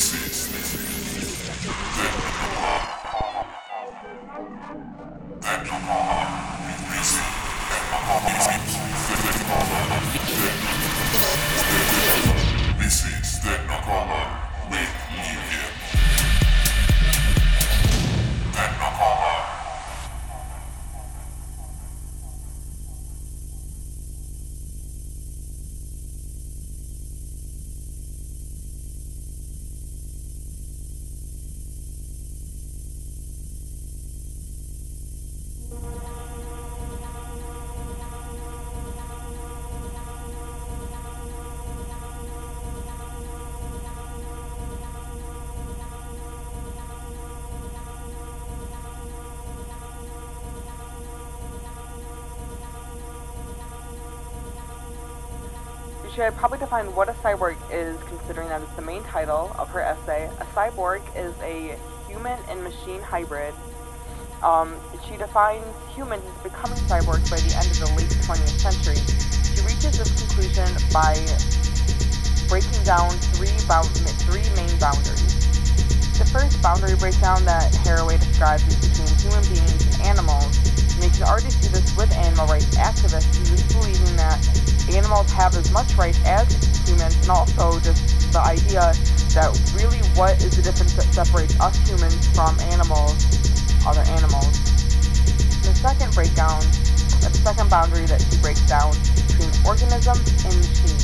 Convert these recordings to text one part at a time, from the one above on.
This is should probably define what a cyborg is, considering that it's the main title of her essay. A cyborg is a human and machine hybrid. Um, she defines humans as becoming cyborgs by the end of the late 20th century. She reaches this conclusion by breaking down three, bound- three main boundaries. The first boundary breakdown that Haraway describes is between human beings and animals, and you can already see this with animal rights activists who is believing that animals have as much rights as humans, and also just the idea that really what is the difference that separates us humans from animals, other animals. The second breakdown, the second boundary that she breaks down between organisms and machine.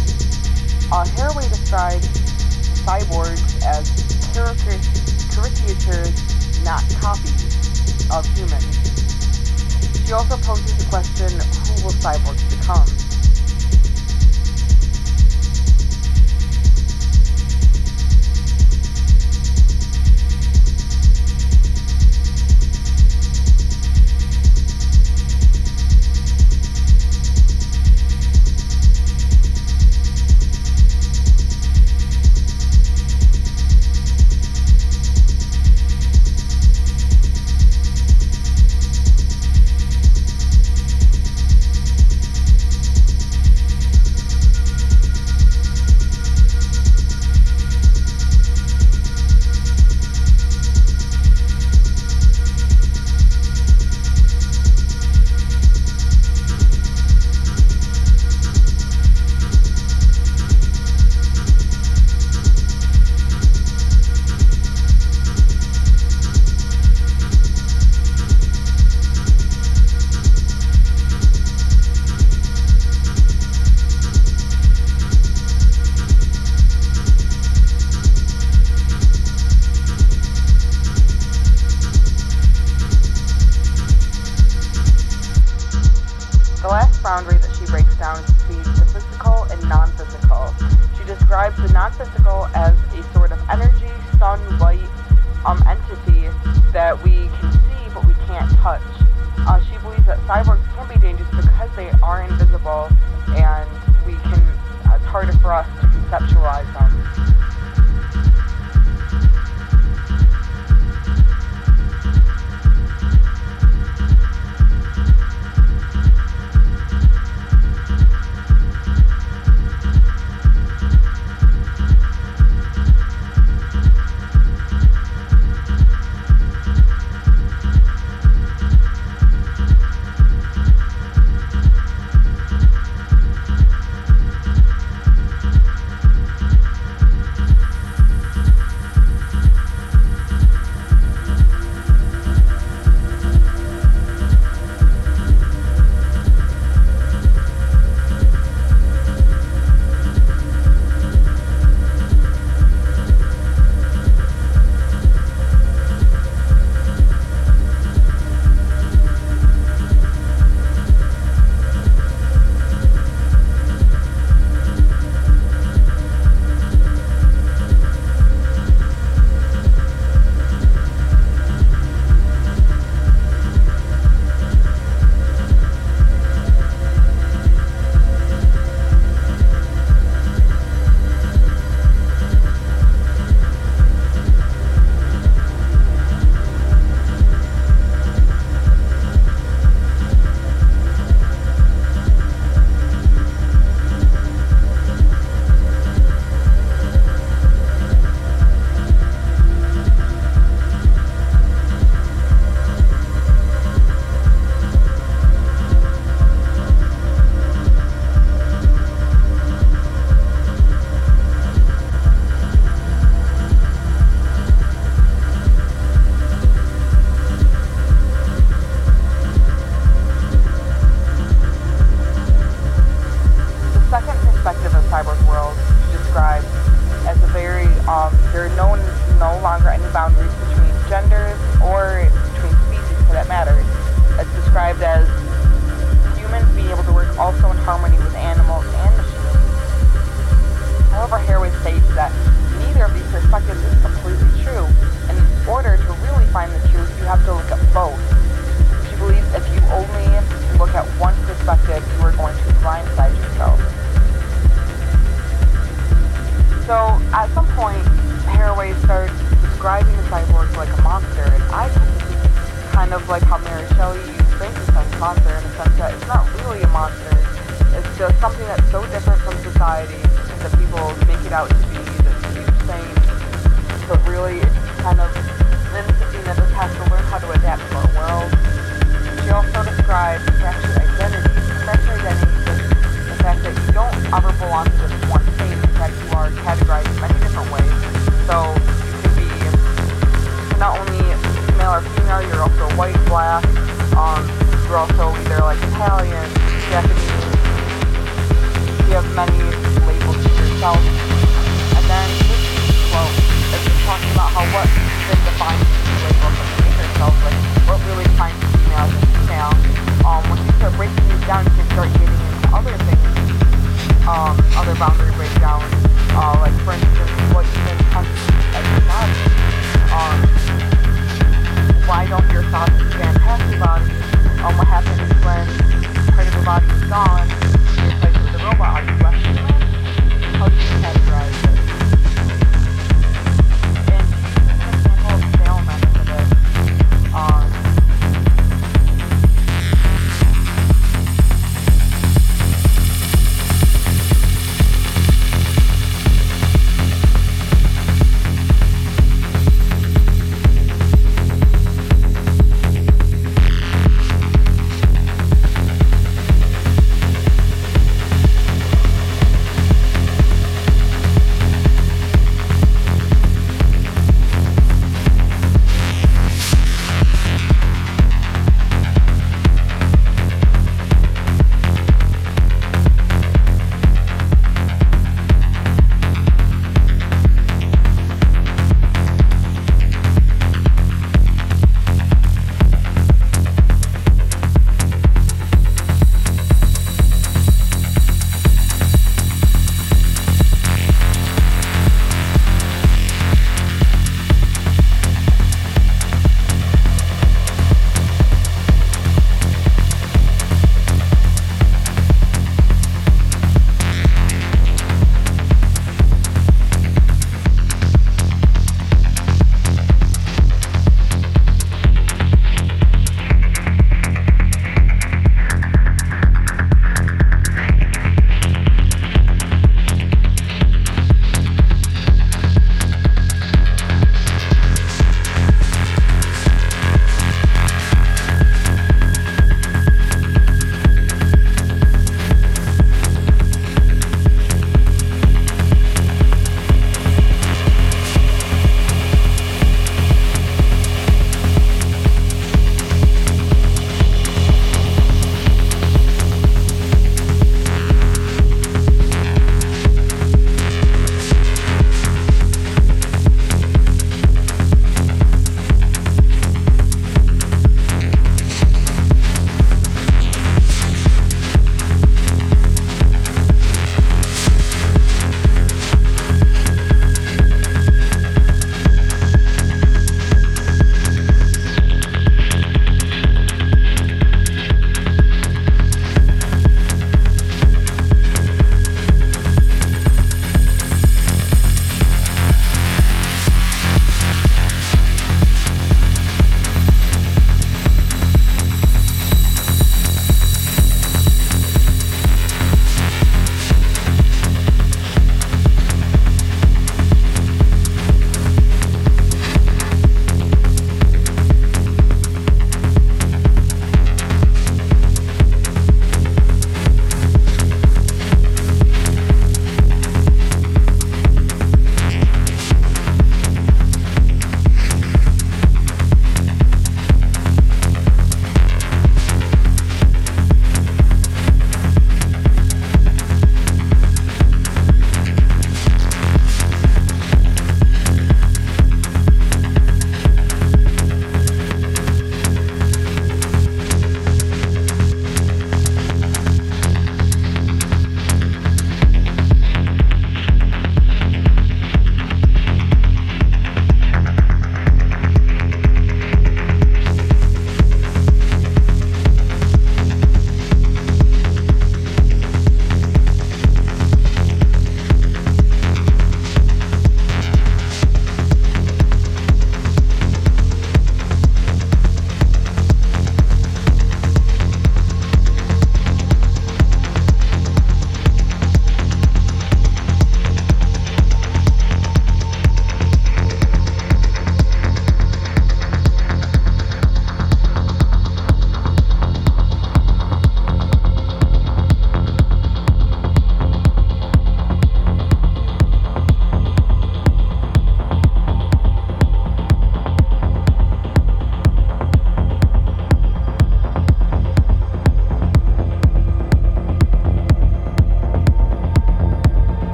Uh, Haraway describes cyborgs as caricatures, not copies of humans. She also poses the question, who will cyborgs become?